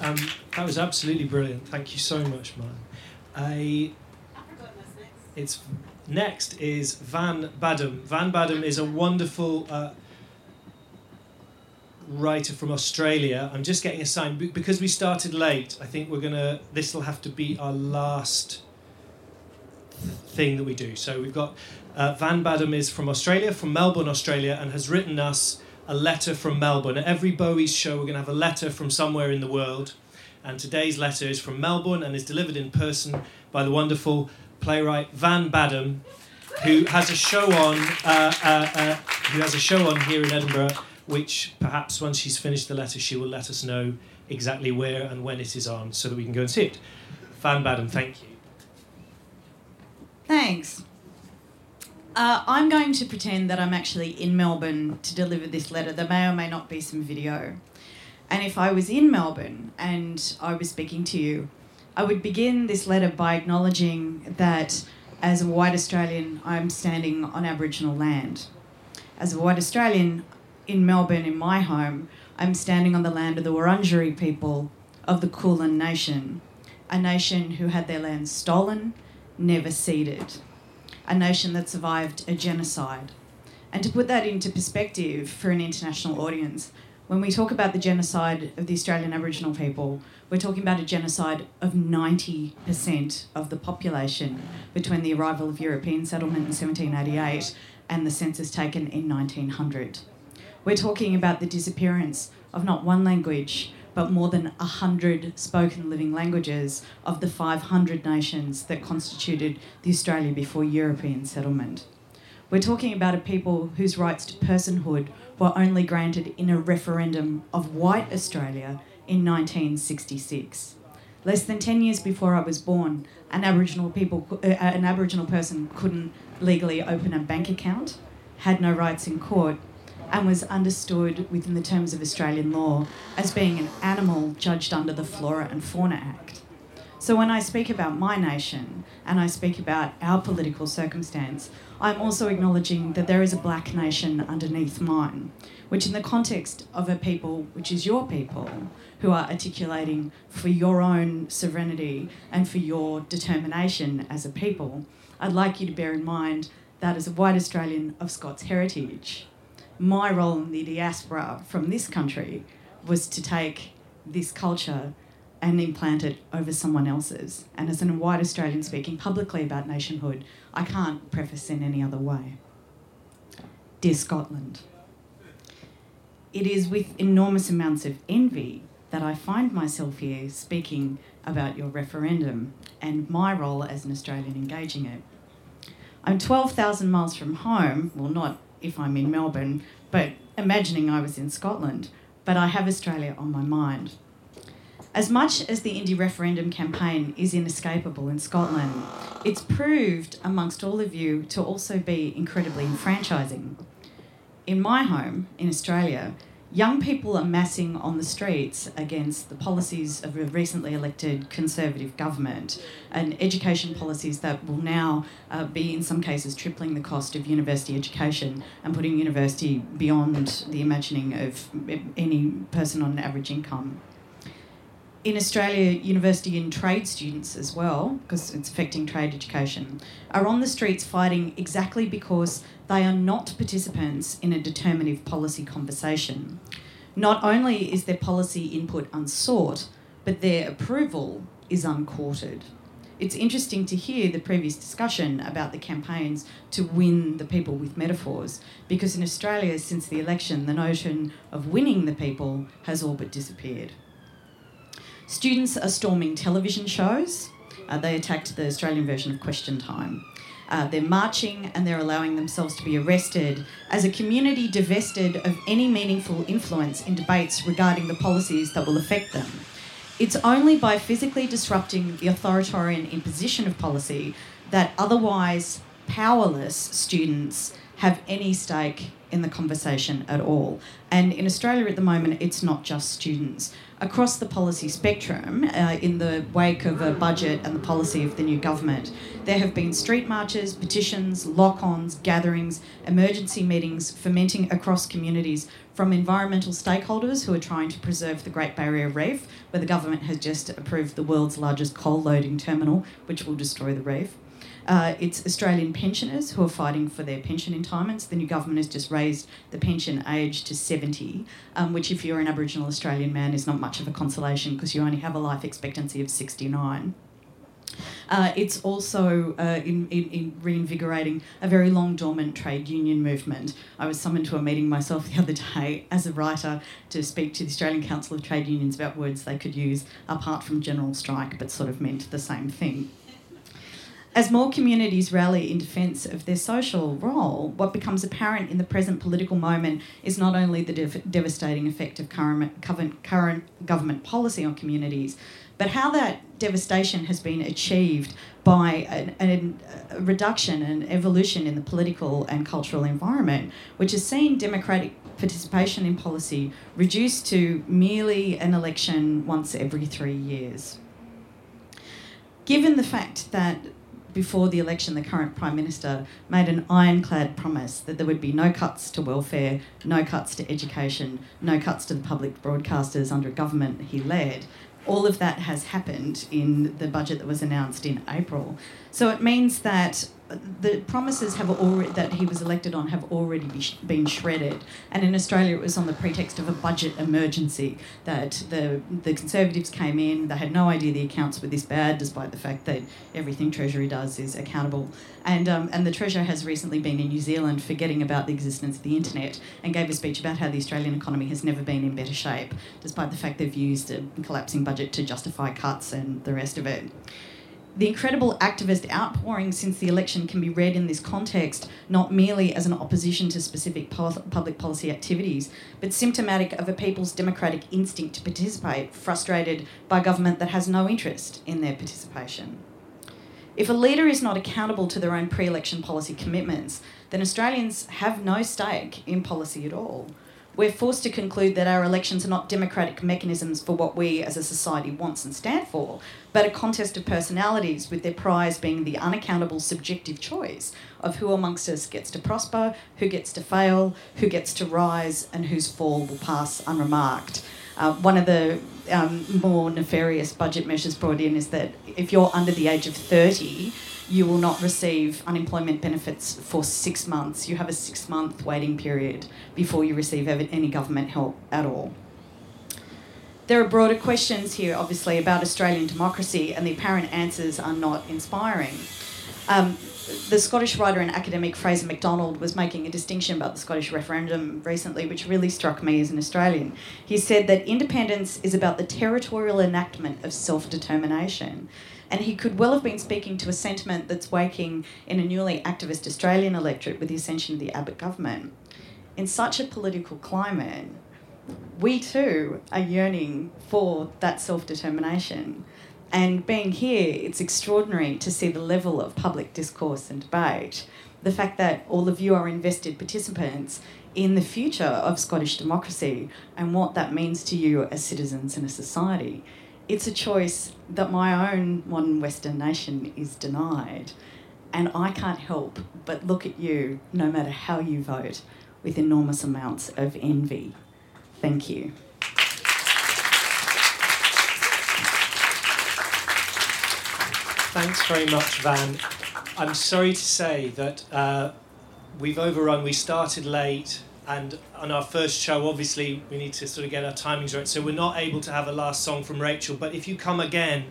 Um, that was absolutely brilliant. Thank you so much, man. I. It's next is Van Badham. Van Badham is a wonderful. Uh, writer from Australia. I'm just getting a sign because we started late. I think we're gonna. This will have to be our last thing that we do. So we've got uh, Van Badham is from Australia, from Melbourne, Australia, and has written us a letter from Melbourne. At every Bowie's show, we're to have a letter from somewhere in the world. And today's letter is from Melbourne and is delivered in person by the wonderful playwright Van Badham, who has a show on. Uh, uh, uh, who has a show on here in Edinburgh, which perhaps once she's finished the letter, she will let us know exactly where and when it is on, so that we can go and see it. Van Badham, thank you. Thanks. Uh, I'm going to pretend that I'm actually in Melbourne to deliver this letter. There may or may not be some video. And if I was in Melbourne and I was speaking to you, I would begin this letter by acknowledging that as a white Australian, I'm standing on Aboriginal land. As a white Australian in Melbourne, in my home, I'm standing on the land of the Wurundjeri people of the Kulin Nation, a nation who had their land stolen, never ceded, a nation that survived a genocide. And to put that into perspective for an international audience, when we talk about the genocide of the Australian Aboriginal people, we're talking about a genocide of 90% of the population between the arrival of European settlement in 1788 and the census taken in 1900. We're talking about the disappearance of not one language, but more than 100 spoken living languages of the 500 nations that constituted the Australia before European settlement. We're talking about a people whose rights to personhood were only granted in a referendum of white Australia in 1966. Less than 10 years before I was born, an Aboriginal people, uh, an Aboriginal person couldn't legally open a bank account, had no rights in court, and was understood within the terms of Australian law as being an animal judged under the Flora and Fauna Act. So when I speak about my nation and I speak about our political circumstance, I'm also acknowledging that there is a black nation underneath mine, which, in the context of a people which is your people, who are articulating for your own sovereignty and for your determination as a people, I'd like you to bear in mind that as a white Australian of Scots heritage, my role in the diaspora from this country was to take this culture and implant it over someone else's. And as a white Australian speaking publicly about nationhood, I can't preface in any other way. Dear Scotland, it is with enormous amounts of envy that I find myself here speaking about your referendum and my role as an Australian engaging it. I'm 12,000 miles from home, well, not if I'm in Melbourne, but imagining I was in Scotland, but I have Australia on my mind. As much as the Indie referendum campaign is inescapable in Scotland, it's proved amongst all of you to also be incredibly enfranchising. In my home, in Australia, young people are massing on the streets against the policies of a recently elected Conservative government and education policies that will now uh, be, in some cases, tripling the cost of university education and putting university beyond the imagining of any person on an average income in Australia, university and trade students as well, because it's affecting trade education, are on the streets fighting exactly because they are not participants in a determinative policy conversation. Not only is their policy input unsought, but their approval is uncourted. It's interesting to hear the previous discussion about the campaigns to win the people with metaphors, because in Australia, since the election, the notion of winning the people has all but disappeared. Students are storming television shows. Uh, they attacked the Australian version of Question Time. Uh, they're marching and they're allowing themselves to be arrested as a community divested of any meaningful influence in debates regarding the policies that will affect them. It's only by physically disrupting the authoritarian imposition of policy that otherwise powerless students have any stake in the conversation at all. And in Australia at the moment, it's not just students across the policy spectrum, uh, in the wake of a budget and the policy of the new government, there have been street marches, petitions, lock ons, gatherings, emergency meetings fermenting across communities from environmental stakeholders who are trying to preserve the Great Barrier Reef, where the government has just approved the world's largest coal loading terminal, which will destroy the reef. Uh, it's Australian pensioners who are fighting for their pension entitlements. The new government has just raised the pension age to 70, um, which, if you're an Aboriginal Australian man, is not much of a consolation because you only have a life expectancy of 69. Uh, it's also uh, in, in, in reinvigorating a very long dormant trade union movement. I was summoned to a meeting myself the other day as a writer to speak to the Australian Council of Trade Unions about words they could use apart from general strike, but sort of meant the same thing. As more communities rally in defence of their social role, what becomes apparent in the present political moment is not only the dev- devastating effect of current, current, current government policy on communities, but how that devastation has been achieved by an, an, a reduction and evolution in the political and cultural environment, which has seen democratic participation in policy reduced to merely an election once every three years. Given the fact that before the election, the current Prime Minister made an ironclad promise that there would be no cuts to welfare, no cuts to education, no cuts to the public broadcasters under a government he led. All of that has happened in the budget that was announced in April. So it means that the promises have already that he was elected on have already be sh- been shredded, and in Australia it was on the pretext of a budget emergency that the the Conservatives came in. They had no idea the accounts were this bad, despite the fact that everything Treasury does is accountable. And um, and the Treasurer has recently been in New Zealand, forgetting about the existence of the internet, and gave a speech about how the Australian economy has never been in better shape, despite the fact they've used a collapsing budget to justify cuts and the rest of it. The incredible activist outpouring since the election can be read in this context not merely as an opposition to specific public policy activities, but symptomatic of a people's democratic instinct to participate, frustrated by government that has no interest in their participation. If a leader is not accountable to their own pre election policy commitments, then Australians have no stake in policy at all. We're forced to conclude that our elections are not democratic mechanisms for what we as a society wants and stand for, but a contest of personalities, with their prize being the unaccountable subjective choice of who amongst us gets to prosper, who gets to fail, who gets to rise, and whose fall will pass unremarked. Uh, one of the um, more nefarious budget measures brought in is that if you're under the age of 30, you will not receive unemployment benefits for six months. You have a six month waiting period before you receive any government help at all. There are broader questions here, obviously, about Australian democracy, and the apparent answers are not inspiring. Um, the Scottish writer and academic Fraser MacDonald was making a distinction about the Scottish referendum recently, which really struck me as an Australian. He said that independence is about the territorial enactment of self determination. And he could well have been speaking to a sentiment that's waking in a newly activist Australian electorate with the ascension of the Abbott government. In such a political climate, we too are yearning for that self determination. And being here, it's extraordinary to see the level of public discourse and debate. The fact that all of you are invested participants in the future of Scottish democracy and what that means to you as citizens in a society. It's a choice that my own modern Western nation is denied. And I can't help but look at you, no matter how you vote, with enormous amounts of envy. Thank you. Thanks very much, Van. I'm sorry to say that uh, we've overrun. We started late, and on our first show, obviously, we need to sort of get our timings right. So we're not able to have a last song from Rachel. But if you come again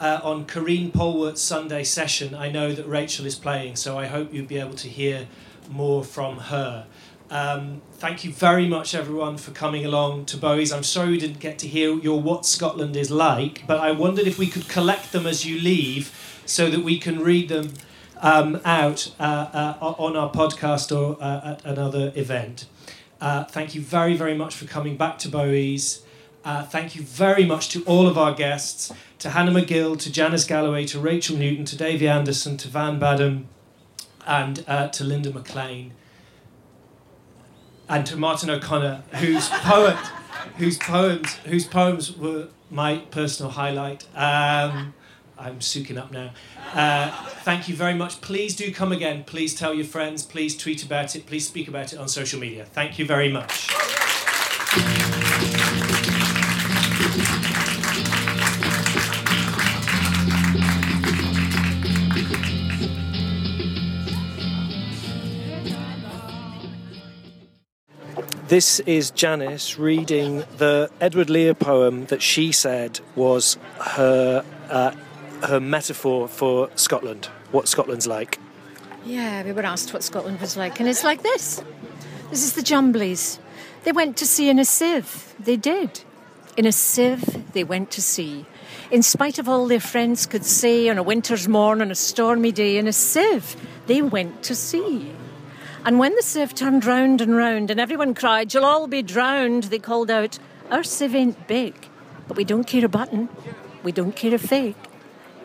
uh, on Karine Polwart's Sunday session, I know that Rachel is playing, so I hope you'll be able to hear more from her. Um, thank you very much, everyone, for coming along to Bowie's. I'm sorry we didn't get to hear your What Scotland is Like, but I wondered if we could collect them as you leave so that we can read them um, out uh, uh, on our podcast or uh, at another event. Uh, thank you very, very much for coming back to Bowie's. Uh, thank you very much to all of our guests, to Hannah McGill, to Janice Galloway, to Rachel Newton, to Davey Anderson, to Van Badham, and uh, to Linda McLean and to Martin O'Connor, whose poet, whose poems, whose poems were my personal highlight. Um, I'm soaking up now. Uh, thank you very much. Please do come again. Please tell your friends. Please tweet about it. Please speak about it on social media. Thank you very much. This is Janice reading the Edward Lear poem that she said was her uh, her metaphor for Scotland, what Scotland's like. Yeah, we were asked what Scotland was like, and it's like this. This is the Jumblies. They went to sea in a sieve. They did. In a sieve, they went to sea. In spite of all their friends could say on a winter's morn on a stormy day, in a sieve, they went to sea. And when the sieve turned round and round and everyone cried, You'll all be drowned, they called out, Our sieve ain't big, but we don't care a button. We don't care a fig.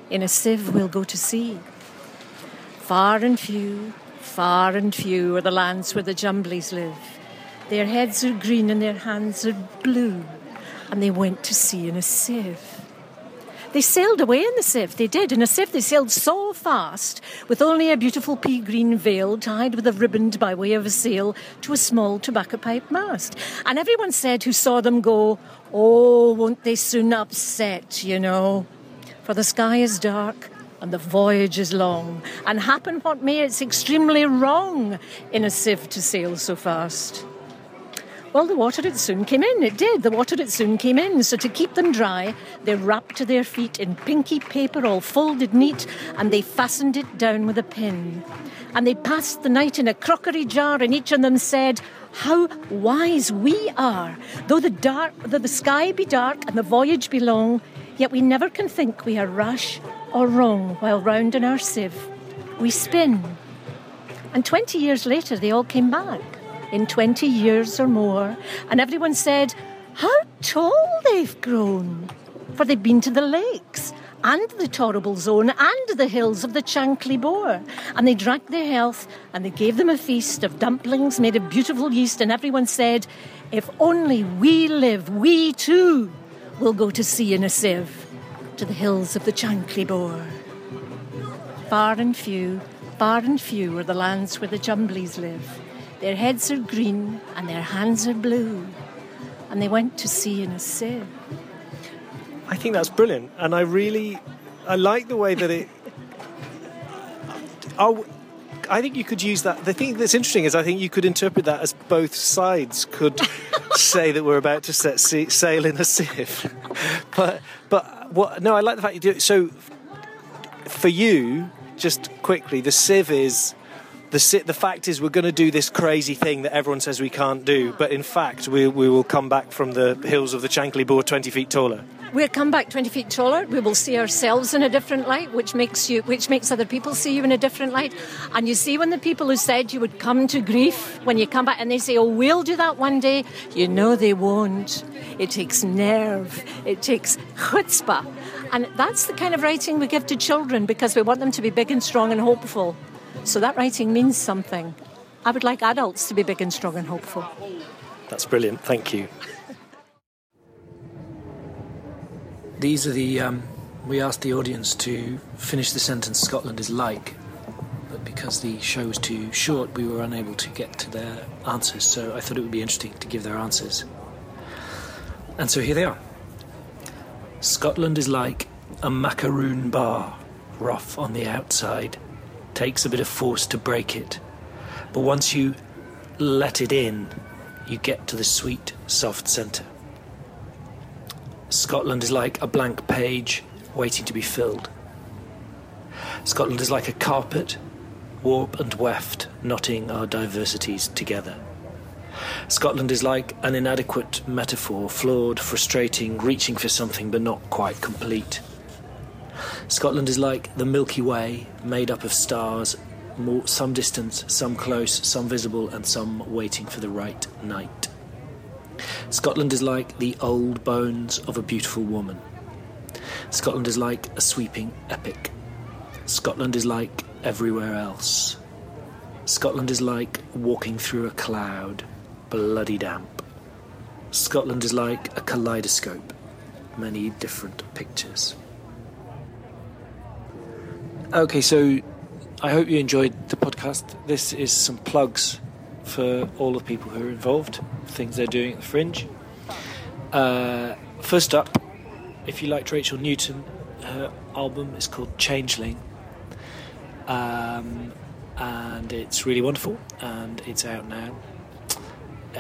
In a sieve, we'll go to sea. Far and few, far and few are the lands where the Jumblies live. Their heads are green and their hands are blue, and they went to sea in a sieve. They sailed away in the sieve, they did. In a sieve, they sailed so fast, with only a beautiful pea green veil tied with a riband by way of a sail to a small tobacco pipe mast. And everyone said who saw them go, Oh, won't they soon upset, you know? For the sky is dark and the voyage is long, and happen what may, it's extremely wrong in a sieve to sail so fast. Well, the water it soon came in. It did. The water it soon came in. So to keep them dry, they wrapped their feet in pinky paper, all folded neat, and they fastened it down with a pin. And they passed the night in a crockery jar, and each of them said, "How wise we are! Though the dark, though the sky be dark and the voyage be long, yet we never can think we are rash or wrong while round in our sieve we spin." And twenty years later, they all came back in 20 years or more, and everyone said, How tall they've grown! For they've been to the lakes and the Torrible Zone and the hills of the Chankly Bore, and they drank their health and they gave them a feast of dumplings made of beautiful yeast, and everyone said, If only we live, we too will go to sea in a sieve to the hills of the Chankly Bore. Far and few, far and few are the lands where the Jumblies live. Their heads are green and their hands are blue, and they went to sea in a sieve. I think that's brilliant, and I really, I like the way that it. Oh, I think you could use that. The thing that's interesting is I think you could interpret that as both sides could say that we're about to set sea, sail in a sieve. but but what? No, I like the fact you do it. So for you, just quickly, the sieve is. The, si- the fact is, we're going to do this crazy thing that everyone says we can't do, but in fact, we, we will come back from the hills of the Chankly Bore 20 feet taller. We'll come back 20 feet taller. We will see ourselves in a different light, which makes you, which makes other people see you in a different light. And you see, when the people who said you would come to grief, when you come back and they say, "Oh, we'll do that one day," you know they won't. It takes nerve. It takes chutzpah, and that's the kind of writing we give to children because we want them to be big and strong and hopeful. So that writing means something. I would like adults to be big and strong and hopeful. That's brilliant. Thank you. These are the. Um, we asked the audience to finish the sentence Scotland is like, but because the show was too short, we were unable to get to their answers, so I thought it would be interesting to give their answers. And so here they are Scotland is like a macaroon bar, rough on the outside, takes a bit of force to break it, but once you let it in, you get to the sweet, soft centre. Scotland is like a blank page waiting to be filled. Scotland is like a carpet, warp and weft, knotting our diversities together. Scotland is like an inadequate metaphor, flawed, frustrating, reaching for something but not quite complete. Scotland is like the Milky Way, made up of stars, more, some distant, some close, some visible, and some waiting for the right night. Scotland is like the old bones of a beautiful woman. Scotland is like a sweeping epic. Scotland is like everywhere else. Scotland is like walking through a cloud, bloody damp. Scotland is like a kaleidoscope, many different pictures. Okay, so I hope you enjoyed the podcast. This is some plugs for all the people who are involved, things they're doing at the Fringe. Uh, first up, if you liked Rachel Newton, her album is called Changeling. Um, and it's really wonderful, and it's out now. uh,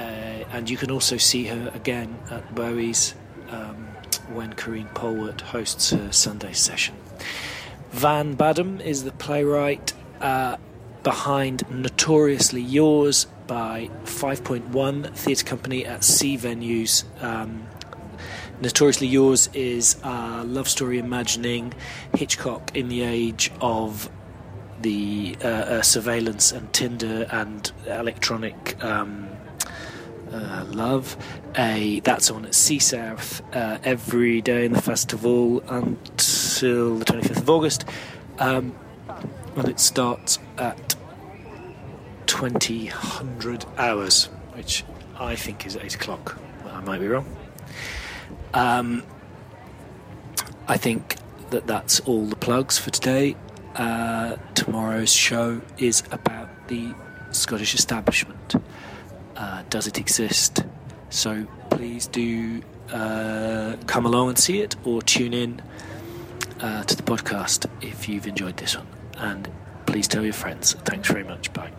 and you can also see her again at Bowie's um, when Karine Polwart hosts her Sunday session. Van Badham is the playwright uh, behind Notoriously Yours by 5.1 Theatre Company at C venues. Um, Notoriously Yours is a love story imagining Hitchcock in the age of the uh, uh, surveillance and Tinder and electronic um, uh, love. A that's on at C South uh, every day in the festival until the 25th of August, um, and it starts at 2000 hours, which I think is eight o'clock. I might be wrong. Um, I think that that's all the plugs for today. Uh, tomorrow's show is about the Scottish establishment. Uh, does it exist? So please do uh, come along and see it or tune in uh, to the podcast if you've enjoyed this one. And please tell your friends. Thanks very much. Bye.